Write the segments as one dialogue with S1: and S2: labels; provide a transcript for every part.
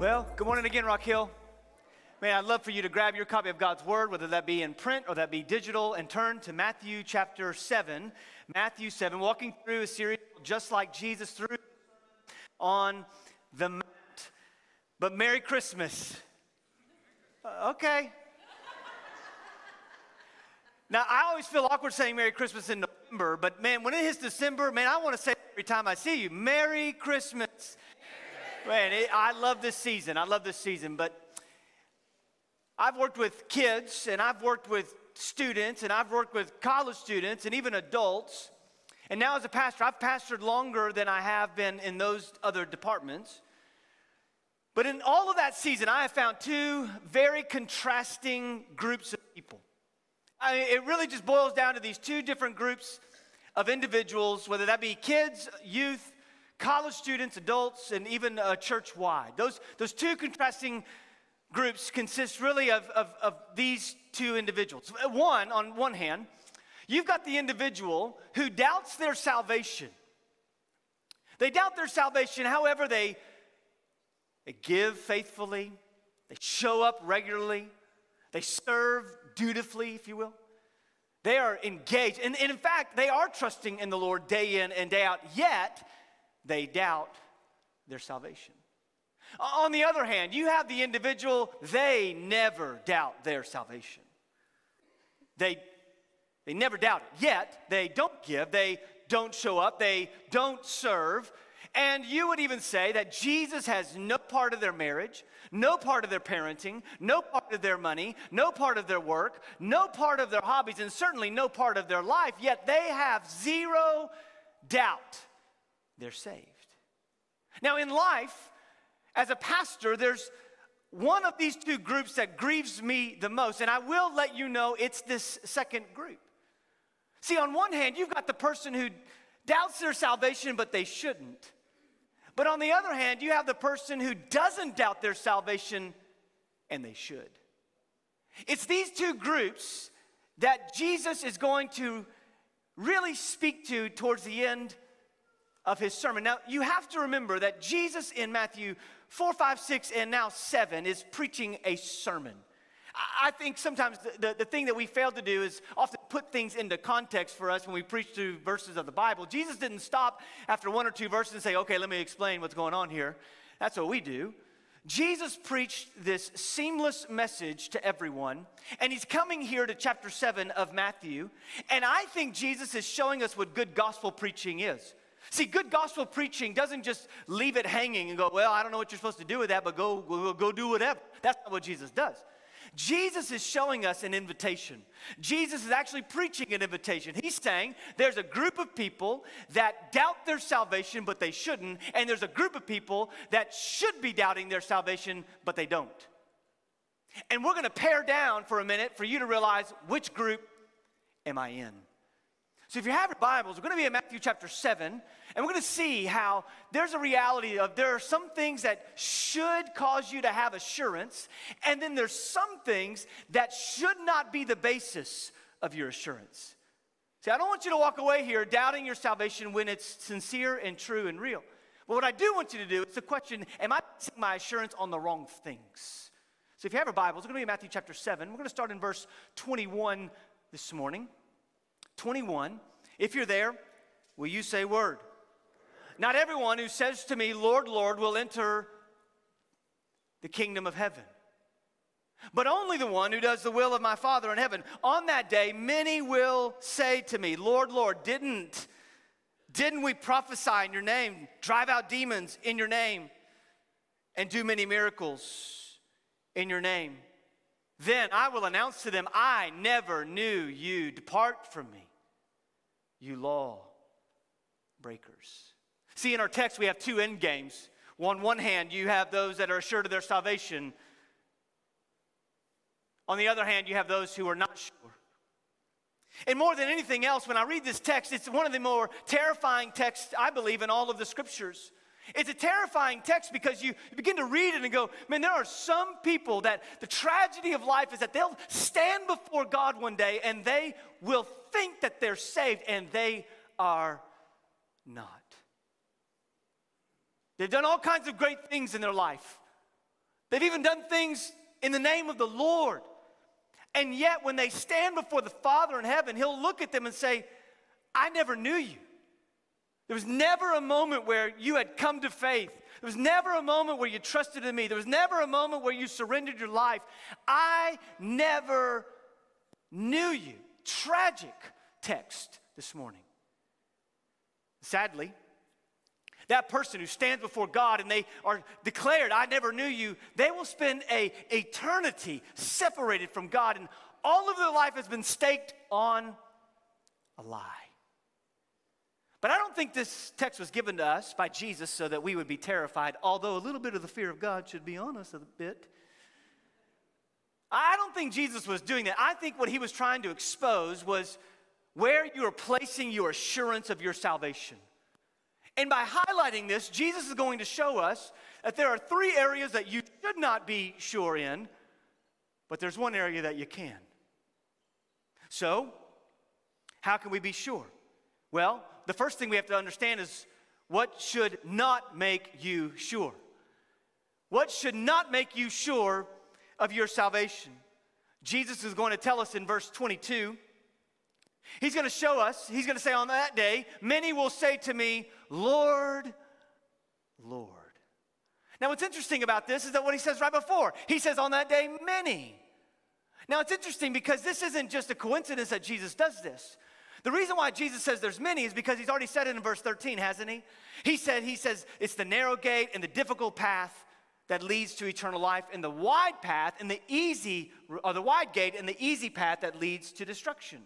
S1: Well, good morning again, Rock Hill. Man, I'd love for you to grab your copy of God's Word, whether that be in print or that be digital, and turn to Matthew chapter 7. Matthew 7, walking through a series just like Jesus through on the Mount. But Merry Christmas. Uh, okay. Now, I always feel awkward saying Merry Christmas in November, but man, when it hits December, man, I want to say every time I see you, Merry Christmas. Man, it, I love this season. I love this season. But I've worked with kids and I've worked with students and I've worked with college students and even adults. And now, as a pastor, I've pastored longer than I have been in those other departments. But in all of that season, I have found two very contrasting groups of people. I mean, it really just boils down to these two different groups of individuals, whether that be kids, youth, college students, adults, and even uh, church wide. Those, those two contrasting groups consist really of, of, of these two individuals. One, on one hand, you've got the individual who doubts their salvation. They doubt their salvation, however, they, they give faithfully, they show up regularly, they serve dutifully, if you will. They are engaged. And, and in fact, they are trusting in the Lord day in and day out, yet they doubt their salvation. On the other hand, you have the individual, they never doubt their salvation. They, they never doubt it, yet they don't give, they don't show up, they don't serve. And you would even say that Jesus has no part of their marriage, no part of their parenting, no part of their money, no part of their work, no part of their hobbies, and certainly no part of their life, yet they have zero doubt they're saved. Now, in life, as a pastor, there's one of these two groups that grieves me the most, and I will let you know it's this second group. See, on one hand, you've got the person who doubts their salvation, but they shouldn't. But on the other hand, you have the person who doesn't doubt their salvation, and they should. It's these two groups that Jesus is going to really speak to towards the end of his sermon. Now, you have to remember that Jesus in Matthew 4, 5, 6, and now 7 is preaching a sermon. I think sometimes the, the, the, thing that we fail to do is often put things into context for us when we preach through verses of the Bible. Jesus didn't stop after one or two verses and say, okay, let me explain what's going on here. That's what we do. Jesus preached this seamless message to everyone, and he's coming here to chapter 7 of Matthew. And I think Jesus is showing us what good gospel preaching is. See, good gospel preaching doesn't just leave it hanging and go, well, I don't know what you're supposed to do with that, but go, go, go do whatever. That's not what Jesus does. Jesus is showing us an invitation. Jesus is actually preaching an invitation. He's saying there's a group of people that doubt their salvation, but they shouldn't, and there's a group of people that should be doubting their salvation, but they don't. And we're gonna pare down for a minute for you to realize which group am I in. So if you have your Bibles, we're going to be in Matthew chapter 7, and we're going to see how there's a reality of there are some things that should cause you to have assurance, and then there's some things that should not be the basis of your assurance. See, I don't want you to walk away here doubting your salvation when it's sincere and true and real. But what I do want you to do is the question Am I basing my assurance on the wrong things? So if you have a Bible, we're going to be Matthew chapter 7. We're going to start in verse 21 this morning. 21. If you're there, will you say word? Not everyone who says to me, Lord, Lord, will enter the kingdom of heaven, but only the one who does the will of my Father in heaven. On that day, many will say to me, Lord, Lord, didn't, didn't we prophesy in your name, drive out demons in your name, and do many miracles in your name? Then I will announce to them, I never knew you. Depart from me you law breakers. See, in our text, we have two end games. On one hand, you have those that are assured of their salvation. On the other hand, you have those who are not sure. And more than anything else, when I read this text, it's one of the more terrifying texts, I believe, in all of the scriptures. It's a terrifying text because you, begin to read it and go, man, there are some people that the tragedy of life is that they'll stand before God one day and they will think that they're saved and they are not. They've done all kinds of great things in their life, They've even done things in the name of the Lord. And yet, when they stand before the Father in heaven, He'll look at them and say, I never knew you. There was never a moment where you had come to faith. There was never a moment where you trusted in me. There was never a moment where you surrendered your life. I never knew you. Tragic text this morning. Sadly, that person who stands before God and they are declared, I never knew you, they will spend a eternity separated from God, and all of their life has been staked on a lie. But I don't think this text was given to us by Jesus so that we would be terrified, although a little bit of the fear of God should be on us a bit. I don't think Jesus was doing that. I think what he was trying to expose was where you are placing your assurance of your salvation. And by highlighting this, Jesus is going to show us that there are three areas that you should not be sure in, but there's one area that you can. So, how can we be sure? Well, the first thing we have to understand is what should not make you sure? What should not make you sure of your salvation? Jesus is going to tell us in verse 22 He's going to show us, he's going to say on that day, many will say to me, Lord, Lord. Now, what's interesting about this is that what he says right before, he says on that day, many. Now, it's interesting because this isn't just a coincidence that Jesus does this. The reason why Jesus says there's many is because he's already said it in verse 13, hasn't he? He said, he says, it's the narrow gate and the difficult path that leads to eternal life, and the wide path and the easy, or the wide gate and the easy path that leads to destruction.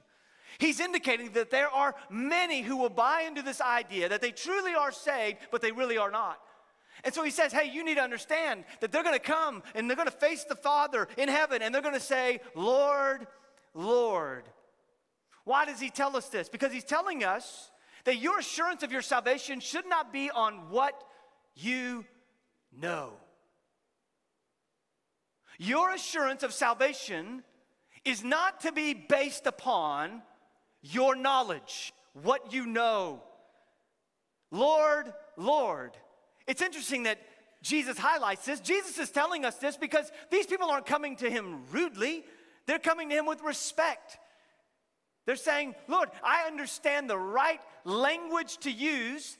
S1: He's indicating that there are many who will buy into this idea that they truly are saved, but they really are not. And so he says, Hey, you need to understand that they're gonna come and they're gonna face the Father in heaven and they're gonna say, Lord, Lord. Why does he tell us this? Because he's telling us that your assurance of your salvation should not be on what you know. Your assurance of salvation is not to be based upon your knowledge, what you know. Lord, Lord. It's interesting that Jesus highlights this. Jesus is telling us this because these people aren't coming to him rudely, they're coming to him with respect. They're saying, Lord, I understand the right language to use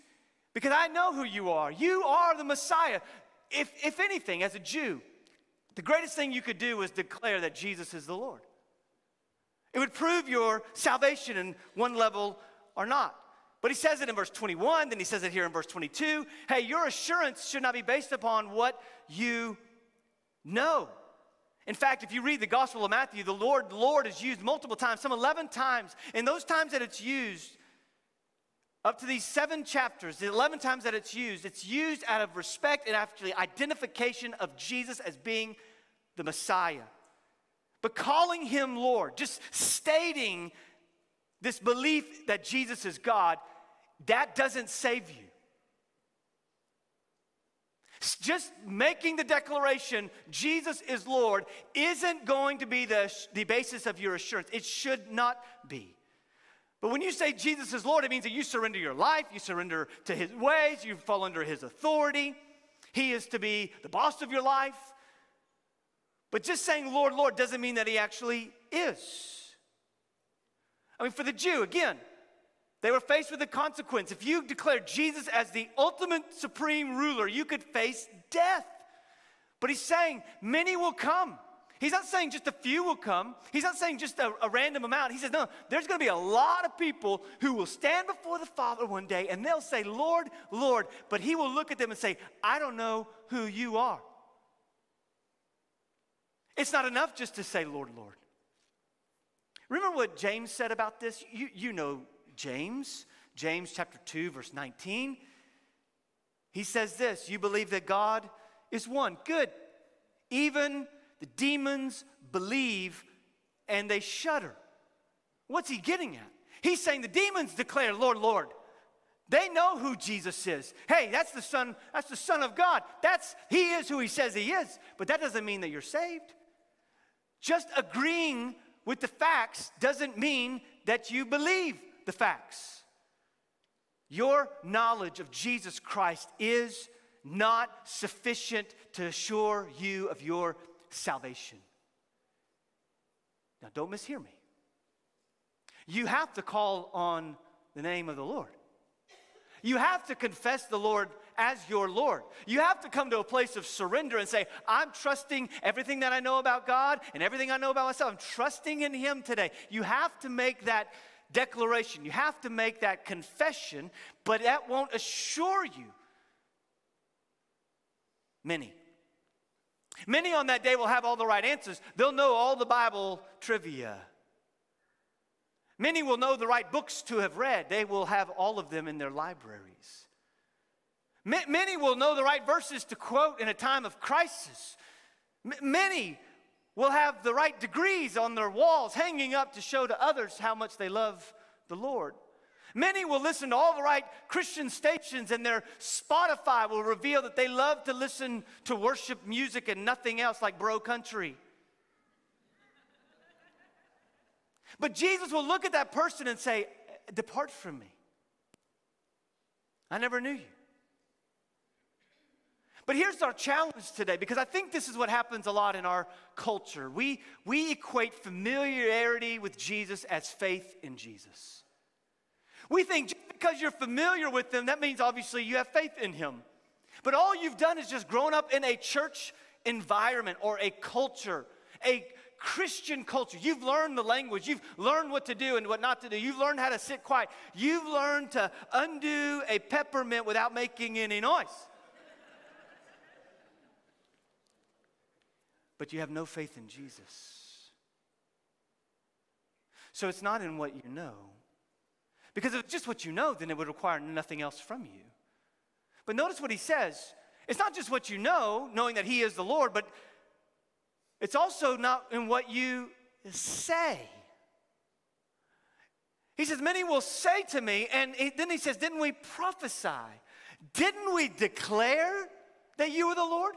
S1: because I know who you are. You are the Messiah. If, if anything, as a Jew, the greatest thing you could do was declare that Jesus is the Lord. It would prove your salvation in one level or not. But he says it in verse 21, then he says it here in verse 22. Hey, your assurance should not be based upon what you know. In fact, if you read the Gospel of Matthew, the Lord, Lord is used multiple times, some 11 times. And those times that it's used, up to these seven chapters, the 11 times that it's used, it's used out of respect and actually identification of Jesus as being the Messiah. But calling him Lord, just stating this belief that Jesus is God, that doesn't save you. Just making the declaration, Jesus is Lord, isn't going to be the, the basis of your assurance. It should not be. But when you say Jesus is Lord, it means that you surrender your life, you surrender to his ways, you fall under his authority. He is to be the boss of your life. But just saying Lord, Lord doesn't mean that he actually is. I mean, for the Jew, again, they were faced with a consequence. If you declare Jesus as the ultimate supreme ruler, you could face death. But he's saying many will come. He's not saying just a few will come. He's not saying just a, a random amount. He says, no, there's going to be a lot of people who will stand before the Father one day and they'll say, Lord, Lord. But he will look at them and say, I don't know who you are. It's not enough just to say, Lord, Lord. Remember what James said about this? You, you know James, James chapter 2, verse 19. He says this You believe that God is one. Good. Even the demons believe and they shudder. What's he getting at? He's saying the demons declare, Lord, Lord. They know who Jesus is. Hey, that's the son, that's the son of God. That's he is who he says he is. But that doesn't mean that you're saved. Just agreeing with the facts doesn't mean that you believe the facts. Your knowledge of Jesus Christ is not sufficient to assure you of your salvation. Now, don't mishear me. You have to call on the name of the Lord. You have to confess the Lord as your Lord. You have to come to a place of surrender and say, I'm trusting everything that I know about God and everything I know about myself. I'm trusting in Him today. You have to make that declaration. You have to make that confession, but that won't assure you. Many. Many on that day will have all the right answers. They'll know all the Bible trivia. Many will know the right books to have read. They will have all of them in their libraries. Many will know the right verses to quote in a time of crisis. Many will have the right degrees on their walls hanging up to show to others how much they love the Lord. Many will listen to all the right Christian stations, and their Spotify will reveal that they love to listen to worship music and nothing else like bro country. But Jesus will look at that person and say, Depart from me. I never knew you. But here's our challenge today because I think this is what happens a lot in our culture. We, we equate familiarity with Jesus as faith in Jesus. We think just because you're familiar with him, that means obviously you have faith in him. But all you've done is just grown up in a church environment or a culture, a Christian culture. You've learned the language. You've learned what to do and what not to do. You've learned how to sit quiet. You've learned to undo a peppermint without making any noise. But you have no faith in Jesus. So it's not in what you know. Because if it's just what you know, then it would require nothing else from you. But notice what he says. It's not just what you know, knowing that he is the Lord, but it's also not in what you say. He says, Many will say to me, and then he says, Didn't we prophesy? Didn't we declare that you were the Lord?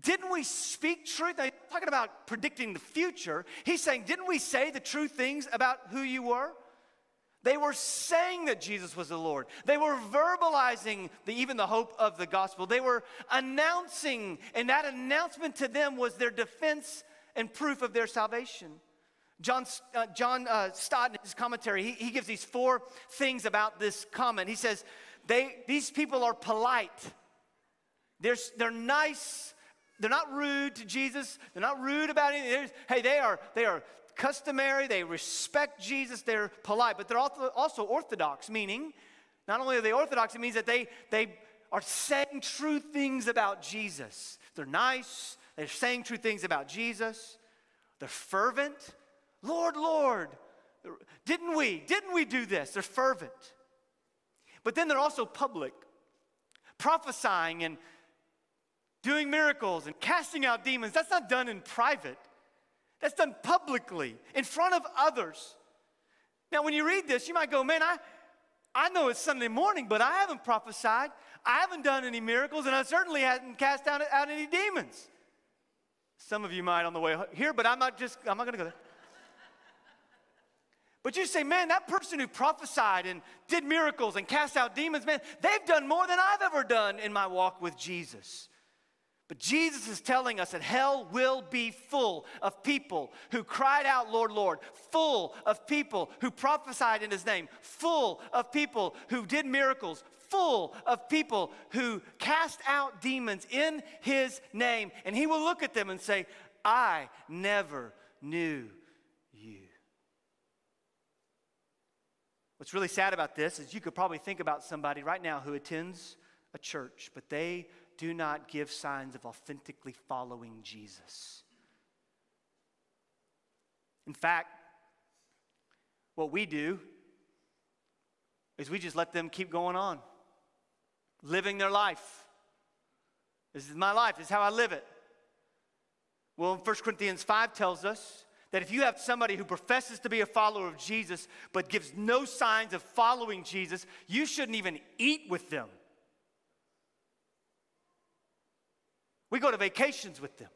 S1: Didn't we speak truth? Now, talking about predicting the future. He's saying, didn't we say the true things about who you were? They were saying that Jesus was the Lord. They were verbalizing the, even the hope of the gospel. They were announcing, and that announcement to them was their defense and proof of their salvation. John, uh, John uh, Stott, in his commentary, he, he gives these four things about this comment. He says, they, These people are polite, they're, they're nice, they're not rude to Jesus. They're not rude about anything. Hey, they are, they are customary. They respect Jesus. They're polite, but they're also orthodox, meaning not only are they orthodox, it means that they, they are saying true things about Jesus. They're nice. They're saying true things about Jesus. They're fervent. Lord, Lord, didn't we? Didn't we do this? They're fervent. But then they're also public, prophesying and doing miracles and casting out demons, that's not done in private. That's done publicly, in front of others. Now, when you read this, you might go, man, I, I know it's Sunday morning, but I haven't prophesied. I haven't done any miracles, and I certainly haven't cast out, out any demons. Some of you might on the way here, but I'm not just, I'm not going to go there. But you say, man, that person who prophesied and did miracles and cast out demons, man, they've done more than I've ever done in my walk with Jesus. But Jesus is telling us that hell will be full of people who cried out, Lord, Lord, full of people who prophesied in his name, full of people who did miracles, full of people who cast out demons in his name. And he will look at them and say, I never knew you. What's really sad about this is you could probably think about somebody right now who attends a church, but they do not give signs of authentically following Jesus. In fact, what we do is we just let them keep going on, living their life. This is my life, this is how I live it. Well, 1 Corinthians 5 tells us that if you have somebody who professes to be a follower of Jesus but gives no signs of following Jesus, you shouldn't even eat with them. We go to vacations with them.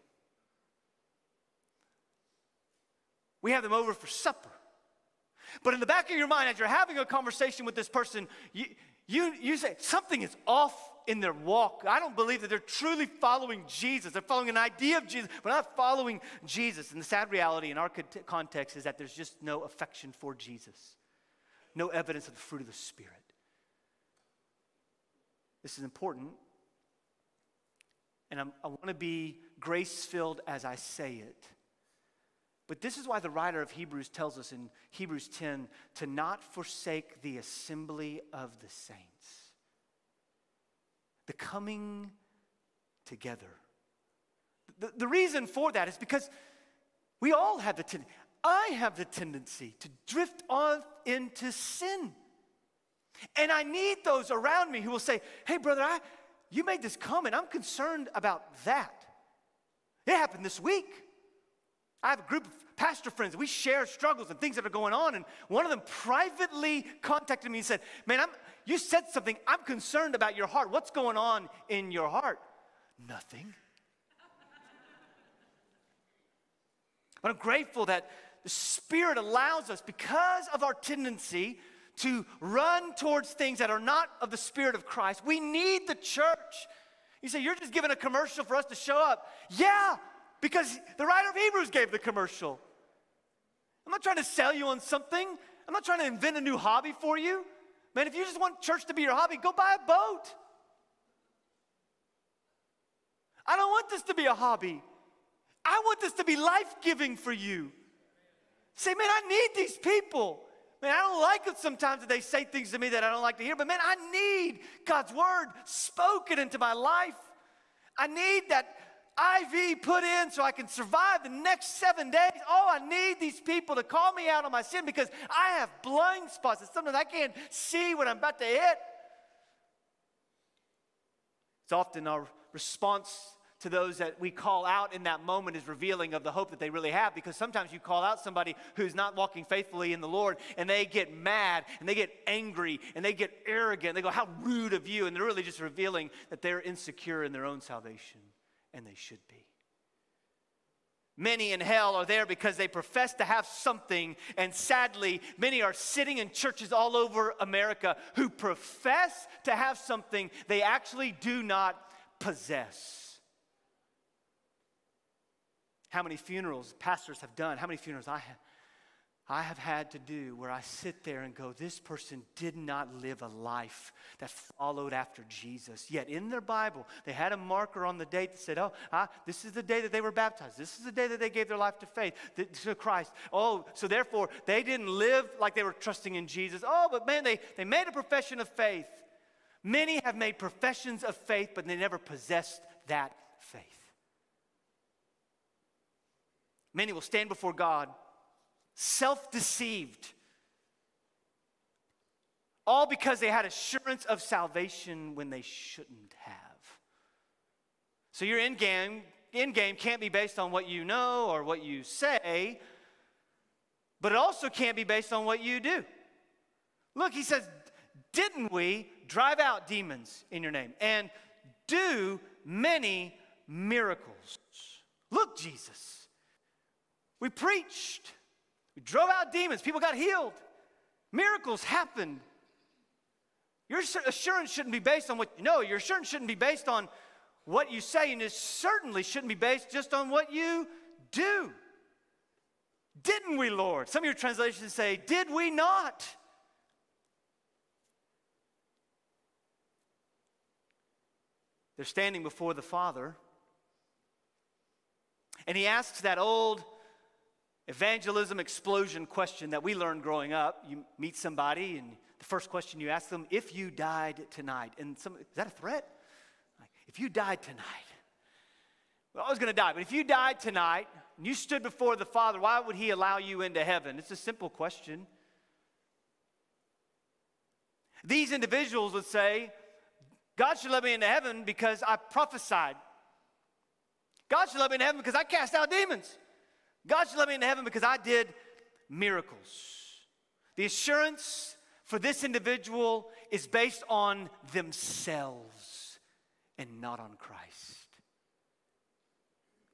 S1: We have them over for supper. But in the back of your mind, as you're having a conversation with this person, you, you, you say, something is off in their walk. I don't believe that they're truly following Jesus. They're following an idea of Jesus, but not following Jesus. And the sad reality in our context is that there's just no affection for Jesus, no evidence of the fruit of the Spirit. This is important. And I'm, i want to be grace filled as I say it. But this is why the writer of Hebrews tells us in Hebrews 10 to not forsake the assembly of the saints, the coming together. The, the reason for that is because we all have the tendency, I have the tendency to drift off into sin. And I need those around me who will say, hey, brother, I, you made this comment. I'm concerned about that. It happened this week. I have a group of pastor friends. We share struggles and things that are going on. And one of them privately contacted me and said, Man, I'm, you said something. I'm concerned about your heart. What's going on in your heart? Nothing. but I'm grateful that the Spirit allows us, because of our tendency to run towards things that are not of the Spirit of Christ. We need the church. You say, You're just giving a commercial for us to show up. Yeah, because the writer of Hebrews gave the commercial. I'm not trying to sell you on something, I'm not trying to invent a new hobby for you. Man, if you just want church to be your hobby, go buy a boat. I don't want this to be a hobby. I want this to be life giving for you. Say, man, I need these people. Man, I don't like it sometimes that they say things to me that I don't like to hear, but man, I need God's word spoken into my life. I need that IV put in so I can survive the next seven days. Oh, I need these people to call me out on my sin because I have blind spots and sometimes I can't see what I'm about to hit. It's often our response to those that we call out in that moment is revealing of the hope that they really have because sometimes you call out somebody who's not walking faithfully in the Lord and they get mad and they get angry and they get arrogant. They go, How rude of you. And they're really just revealing that they're insecure in their own salvation and they should be. Many in hell are there because they profess to have something, and sadly, many are sitting in churches all over America who profess to have something they actually do not possess. How many funerals pastors have done, how many funerals I have, I have had to do where I sit there and go, this person did not live a life that followed after Jesus. Yet in their Bible, they had a marker on the date that said, oh, this is the day that they were baptized. This is the day that they gave their life to faith, to Christ. Oh, so therefore, they didn't live like they were trusting in Jesus. Oh, but man, they, they made a profession of faith. Many have made professions of faith, but they never possessed that faith. Many will stand before God self deceived. All because they had assurance of salvation when they shouldn't have. So your end game, end game can't be based on what you know or what you say, but it also can't be based on what you do. Look, he says, Didn't we drive out demons in your name and do many miracles? Look, Jesus, we preached. We drove out demons, people got healed, miracles happened. Your assurance shouldn't be based on what you know, your assurance shouldn't be based on what you say, and it certainly shouldn't be based just on what you do. Didn't we, Lord? Some of your translations say, Did we not? They're standing before the Father, and he asks that old evangelism explosion question that we learned growing up. You meet somebody, and the first question you ask them, if you died tonight, and some, is that a threat? Like, if you died tonight, well, I was going to die, but if you died tonight and you stood before the Father, why would He allow you into heaven? It's a simple question. These individuals would say, God should let me into heaven because I prophesied. God should let me into heaven because I cast out demons. God should let me into heaven because I did miracles. The assurance for this individual is based on themselves and not on Christ.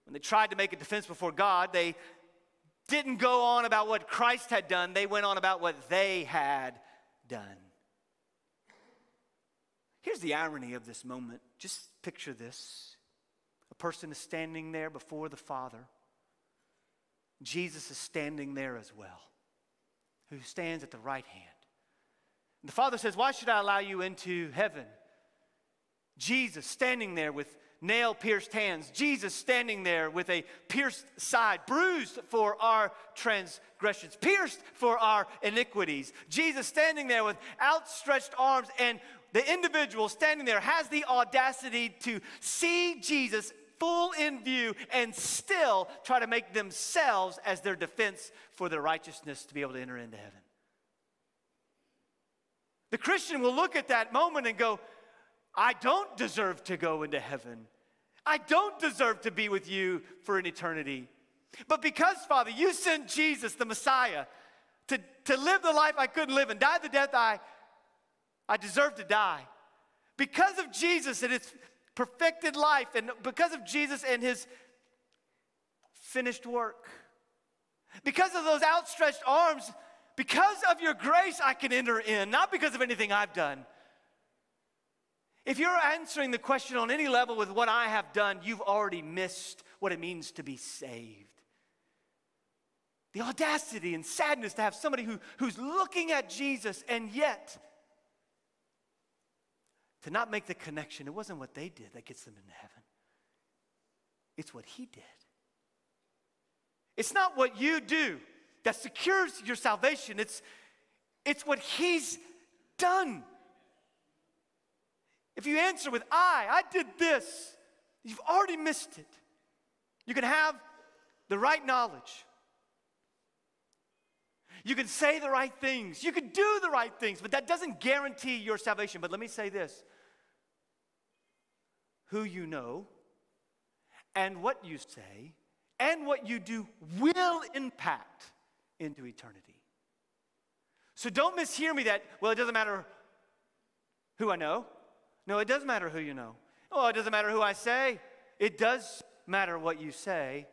S1: When they tried to make a defense before God, they didn't go on about what Christ had done, they went on about what they had done. Here's the irony of this moment. Just picture this. A person is standing there before the Father. Jesus is standing there as well, who stands at the right hand. And the Father says, Why should I allow you into heaven? Jesus standing there with nail pierced hands, Jesus standing there with a pierced side, bruised for our transgressions, pierced for our iniquities, Jesus standing there with outstretched arms, and the individual standing there has the audacity to see Jesus full in view and still try to make themselves as their defense for their righteousness to be able to enter into heaven. The Christian will look at that moment and go, I don't deserve to go into heaven. I don't deserve to be with you for an eternity. But because, Father, you sent Jesus, the Messiah, to, to live the life I couldn't live and die the death I, I deserve to die. Because of Jesus and perfected life, and because of Jesus and his finished work, because of those outstretched arms, because of your grace, I can enter in, not because of anything I've done. If you're answering the question on any level with what I have done, you've already missed what it means to be saved. The audacity and sadness to have somebody who, who's looking at Jesus and yet to not make the connection. It wasn't what they did that gets them into heaven, it's what He did. It's not what you do that secures your salvation, it's, it's what He's done. If you answer with I, I did this, you've already missed it. You can have the right knowledge. You can say the right things. You can do the right things, but that doesn't guarantee your salvation. But let me say this who you know and what you say and what you do will impact into eternity. So don't mishear me that, well, it doesn't matter who I know. No, it does matter who you know. Oh, it doesn't matter who I say. It does matter what you say.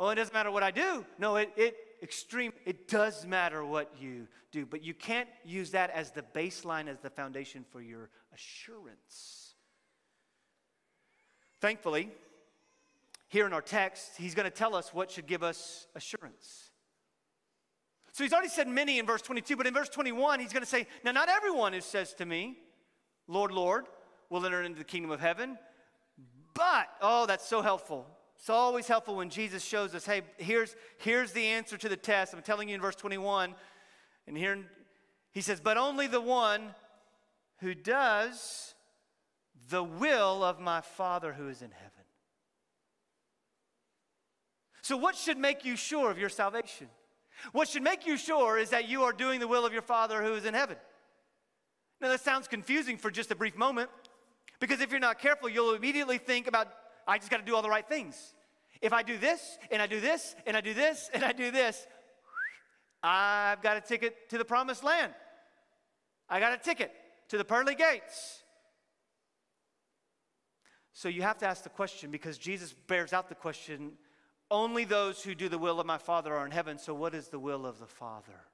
S1: Oh, it doesn't matter what I do. No, it, it extreme, it does matter what you do. But you can't use that as the baseline, as the foundation for your assurance. Thankfully, here in our text, he's going to tell us what should give us assurance. So he's already said many in verse 22, but in verse 21, he's going to say, Now, not everyone who says to me, Lord, Lord, will enter into the kingdom of heaven, but, oh, that's so helpful. It's always helpful when Jesus shows us, hey, here's, here's the answer to the test. I'm telling you in verse 21, and here he says, but only the one who does the will of my Father who is in heaven. So, what should make you sure of your salvation? What should make you sure is that you are doing the will of your Father who is in heaven. Now, that sounds confusing for just a brief moment because if you're not careful, you'll immediately think about, I just got to do all the right things. If I do this, and I do this, and I do this, and I do this, I've got a ticket to the promised land. I got a ticket to the pearly gates. So you have to ask the question because Jesus bears out the question only those who do the will of my Father are in heaven. So, what is the will of the Father?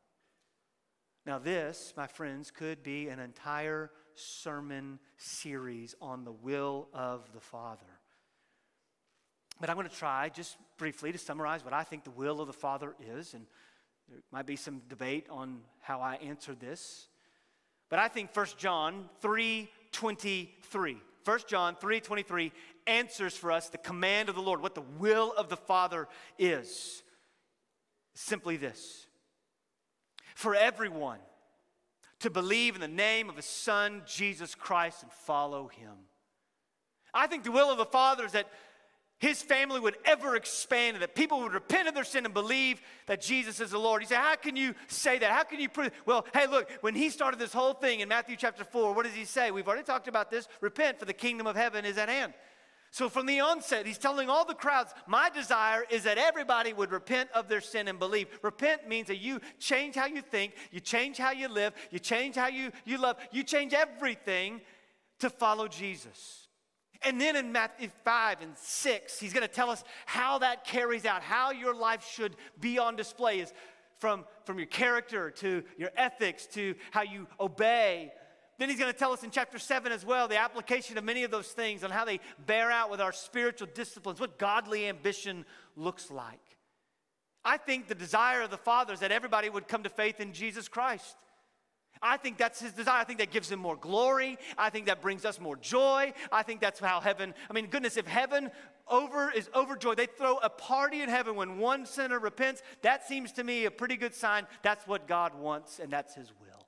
S1: Now, this, my friends, could be an entire sermon series on the will of the Father. But I'm going to try just briefly to summarize what I think the will of the Father is, and there might be some debate on how I answer this. But I think 1 John 3:23 1 John 3:23 answers for us the command of the Lord, what the will of the Father is. Simply this. For everyone to believe in the name of his son Jesus Christ and follow him. I think the will of the Father is that his family would ever expand and that people would repent of their sin and believe that Jesus is the Lord. He said, How can you say that? How can you prove? Well, hey, look, when he started this whole thing in Matthew chapter 4, what does he say? We've already talked about this. Repent, for the kingdom of heaven is at hand. So from the onset, he's telling all the crowds, My desire is that everybody would repent of their sin and believe. Repent means that you change how you think, you change how you live, you change how you, you love, you change everything to follow Jesus. And then in Matthew 5 and 6, he's going to tell us how that carries out, how your life should be on display is from, from your character to your ethics to how you obey. Then he's going to tell us in chapter 7 as well the application of many of those things on how they bear out with our spiritual disciplines, what godly ambition looks like. I think the desire of the Father is that everybody would come to faith in Jesus Christ. I think that's his desire. I think that gives him more glory. I think that brings us more joy. I think that's how heaven, I mean, goodness, if heaven over is overjoyed, they throw a party in heaven when one sinner repents, that seems to me a pretty good sign. That's what God wants, and that's his will.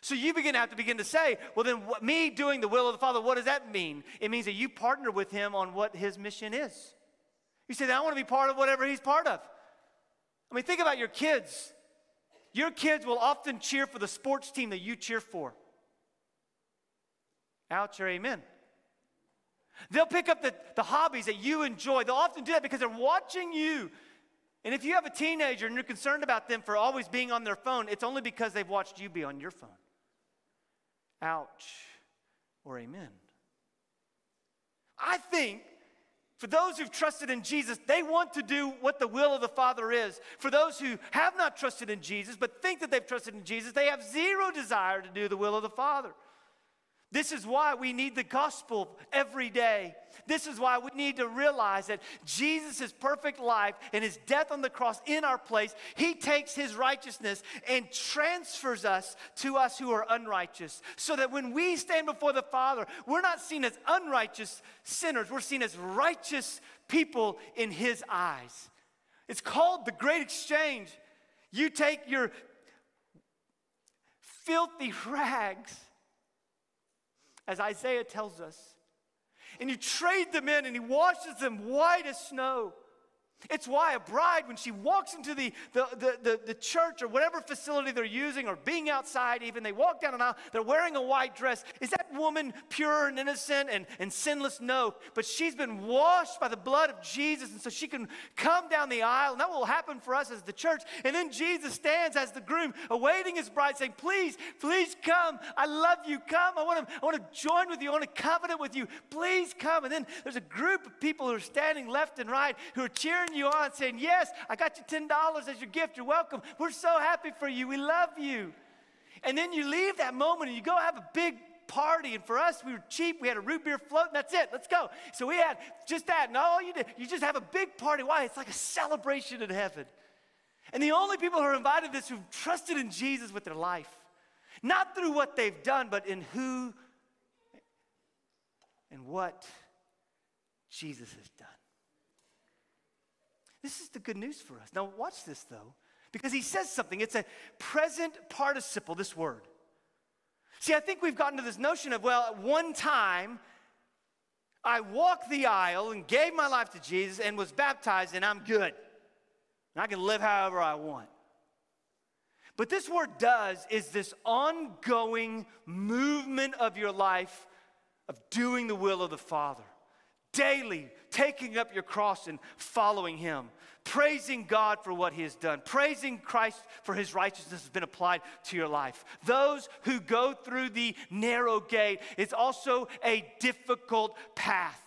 S1: So you begin to have to begin to say, well, then what, me doing the will of the Father, what does that mean? It means that you partner with him on what his mission is. You say, I want to be part of whatever he's part of. I mean, think about your kids. Your kids will often cheer for the sports team that you cheer for. Ouch or amen. They'll pick up the, the hobbies that you enjoy. They'll often do that because they're watching you. And if you have a teenager and you're concerned about them for always being on their phone, it's only because they've watched you be on your phone. Ouch or amen. I think for those who've trusted in Jesus, they want to do what the will of the Father is. For those who have not trusted in Jesus, but think that they've trusted in Jesus, they have zero desire to do the will of the Father. This is why we need the gospel every day. This is why we need to realize that Jesus' perfect life and his death on the cross in our place, he takes his righteousness and transfers us to us who are unrighteous. So that when we stand before the Father, we're not seen as unrighteous sinners, we're seen as righteous people in his eyes. It's called the great exchange. You take your filthy rags as Isaiah tells us. And you trade them in, and he washes them white as snow. It's why a bride, when she walks into the, the, the, the, the church or whatever facility they're using, or being outside even, they walk down an aisle, they're wearing a white dress. Is that woman pure and innocent and, and sinless? No. But she's been washed by the blood of Jesus, and so she can come down the aisle, and that will happen for us as the church. And then Jesus stands as the groom, awaiting his bride, saying, Please, please come. I love you. Come. I want to, I want to join with you. I want to covenant with you. Please come. And then there's a group of people who are standing left and right who are cheering you on, saying, Yes, I got you $10 as your gift. You're welcome. We're so happy for you. We love you. And then you leave that moment and you go have a big party. And for us, we were cheap. We had a root beer float, and that's it. Let's go. So we had just that. And all you did, you just have a big party. Why? It's like a celebration in heaven. And the only people who are invited to this who've trusted in Jesus with their life, not through what they've done, but in who and what Jesus has done. This is the good news for us. Now, watch this though, because he says something. It's a present participle, this word. See, I think we've gotten to this notion of, well, at one time, I walked the aisle and gave my life to Jesus and was baptized, and I'm good. And I can live however I want. But this word does is this ongoing movement of your life of doing the will of the Father daily taking up your cross and following Him, praising God for what He has done, praising Christ for His righteousness has been applied to your life. Those who go through the narrow gate is also a difficult path.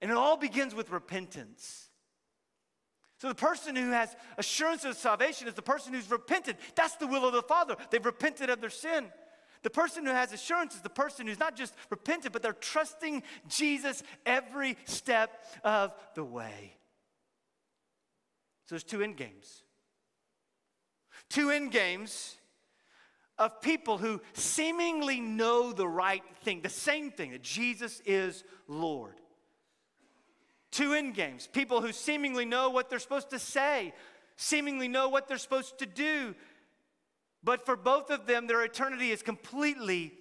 S1: And it all begins with repentance. So, the person who has assurance of salvation is the person who's repented. That's the will of the Father. They've repented of their sin. The person who has assurance is the person who's not just repentant, but they're trusting Jesus every step of the way. So there's two end games. Two end games of people who seemingly know the right thing, the same thing, that Jesus is Lord. Two end games. People who seemingly know what they're supposed to say, seemingly know what they're supposed to do, but for both of them, their eternity is completely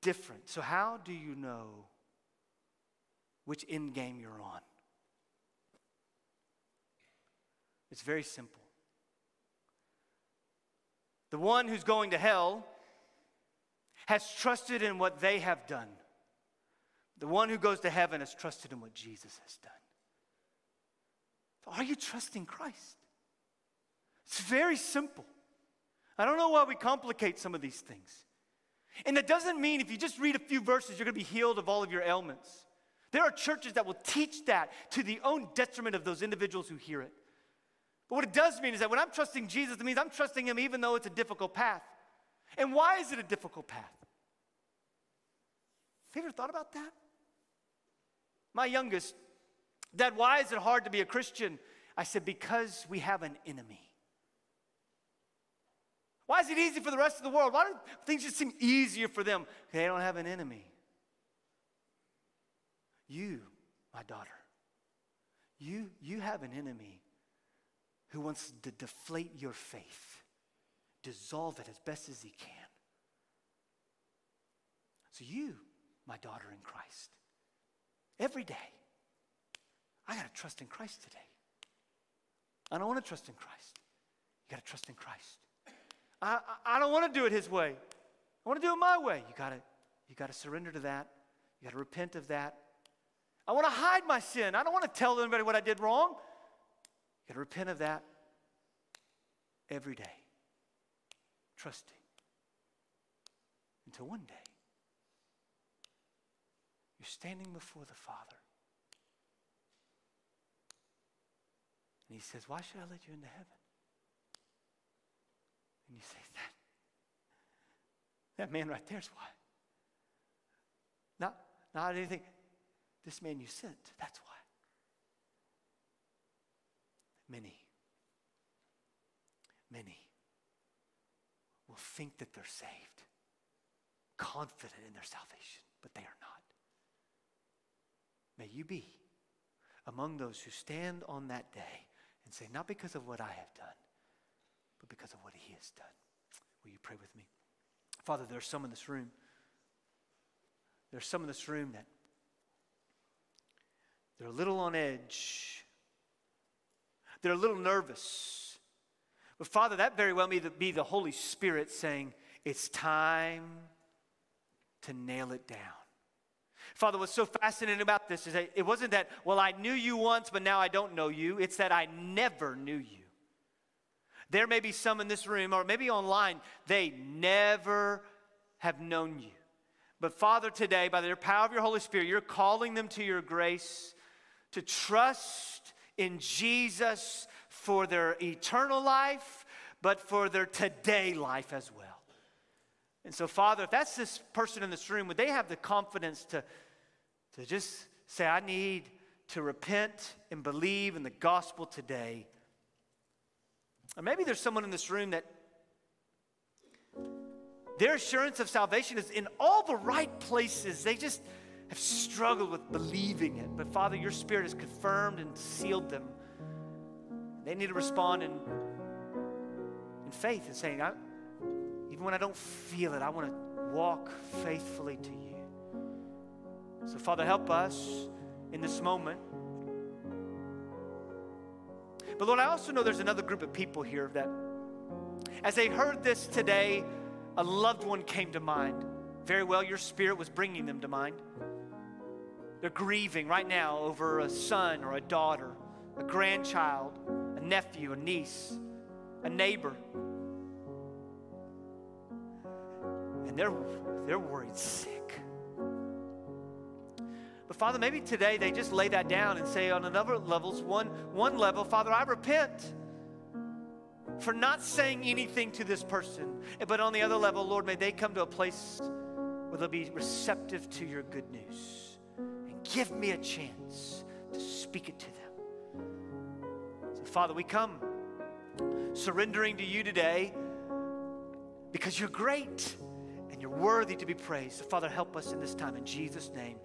S1: different. So, how do you know which end game you're on? It's very simple. The one who's going to hell has trusted in what they have done. The one who goes to heaven has trusted in what Jesus has done. Are you trusting Christ? It's very simple. I don't know why we complicate some of these things. And that doesn't mean if you just read a few verses, you're going to be healed of all of your ailments. There are churches that will teach that to the own detriment of those individuals who hear it. But what it does mean is that when I'm trusting Jesus, it means I'm trusting Him even though it's a difficult path. And why is it a difficult path? Have you ever thought about that? My youngest, Dad, why is it hard to be a Christian? I said, Because we have an enemy. Why is it easy for the rest of the world? Why do things just seem easier for them? They don't have an enemy. You, my daughter, you, you have an enemy who wants to deflate your faith, dissolve it as best as he can. So, you, my daughter in Christ, every day, I got to trust in Christ today. I don't want to trust in Christ. You got to trust in Christ. I, I, don't want to do it his way. I want to do it my way. You got to you got to surrender to that. You got to repent of that. I want to hide my sin. I don't want to tell anybody what I did wrong. You got to repent of that every day. Trusting. Until one day, you're standing before the Father. And he says, Why should I let you into heaven? And you say, That, that man right there's why. Not, not anything. This man you sent, that's why. Many, many will think that they're saved, confident in their salvation, but they are not. May you be among those who stand on that day and say, Not because of what I have done, because of what He has done. Will you pray with me? Father, there's some in this room. There's some in this room that they're a little on edge. They're a little nervous. But Father, that very well may be the Holy Spirit saying, It's time to nail it down. Father, what's so fascinating about this is that it wasn't that, well, I knew you once, but now I don't know you. It's that I never knew you. There may be some in this room or maybe online, they never have known you. But Father, today, by the power of your Holy Spirit, you're calling them to your grace to trust in Jesus for their eternal life, but for their today life as well. And so, Father, if that's this person in this room, would they have the confidence to, to just say, I need to repent and believe in the gospel today? Or maybe there's someone in this room that their assurance of salvation is in all the right places. They just have struggled with believing it. But Father, your Spirit has confirmed and sealed them. They need to respond in, in faith and saying, I, even when I don't feel it, I want to walk faithfully to you. So, Father, help us in this moment. But Lord, I also know there's another group of people here that, as they heard this today, a loved one came to mind. Very well, your spirit was bringing them to mind. They're grieving right now over a son or a daughter, a grandchild, a nephew, a niece, a neighbor. and they're, they're worried sick. But Father, maybe today they just lay that down and say on another levels, one, one level, Father, I repent for not saying anything to this person. But on the other level, Lord, may they come to a place where they'll be receptive to your good news. And give me a chance to speak it to them. So, Father, we come surrendering to you today because you're great. And you're worthy to be praised. Father, help us in this time in Jesus' name.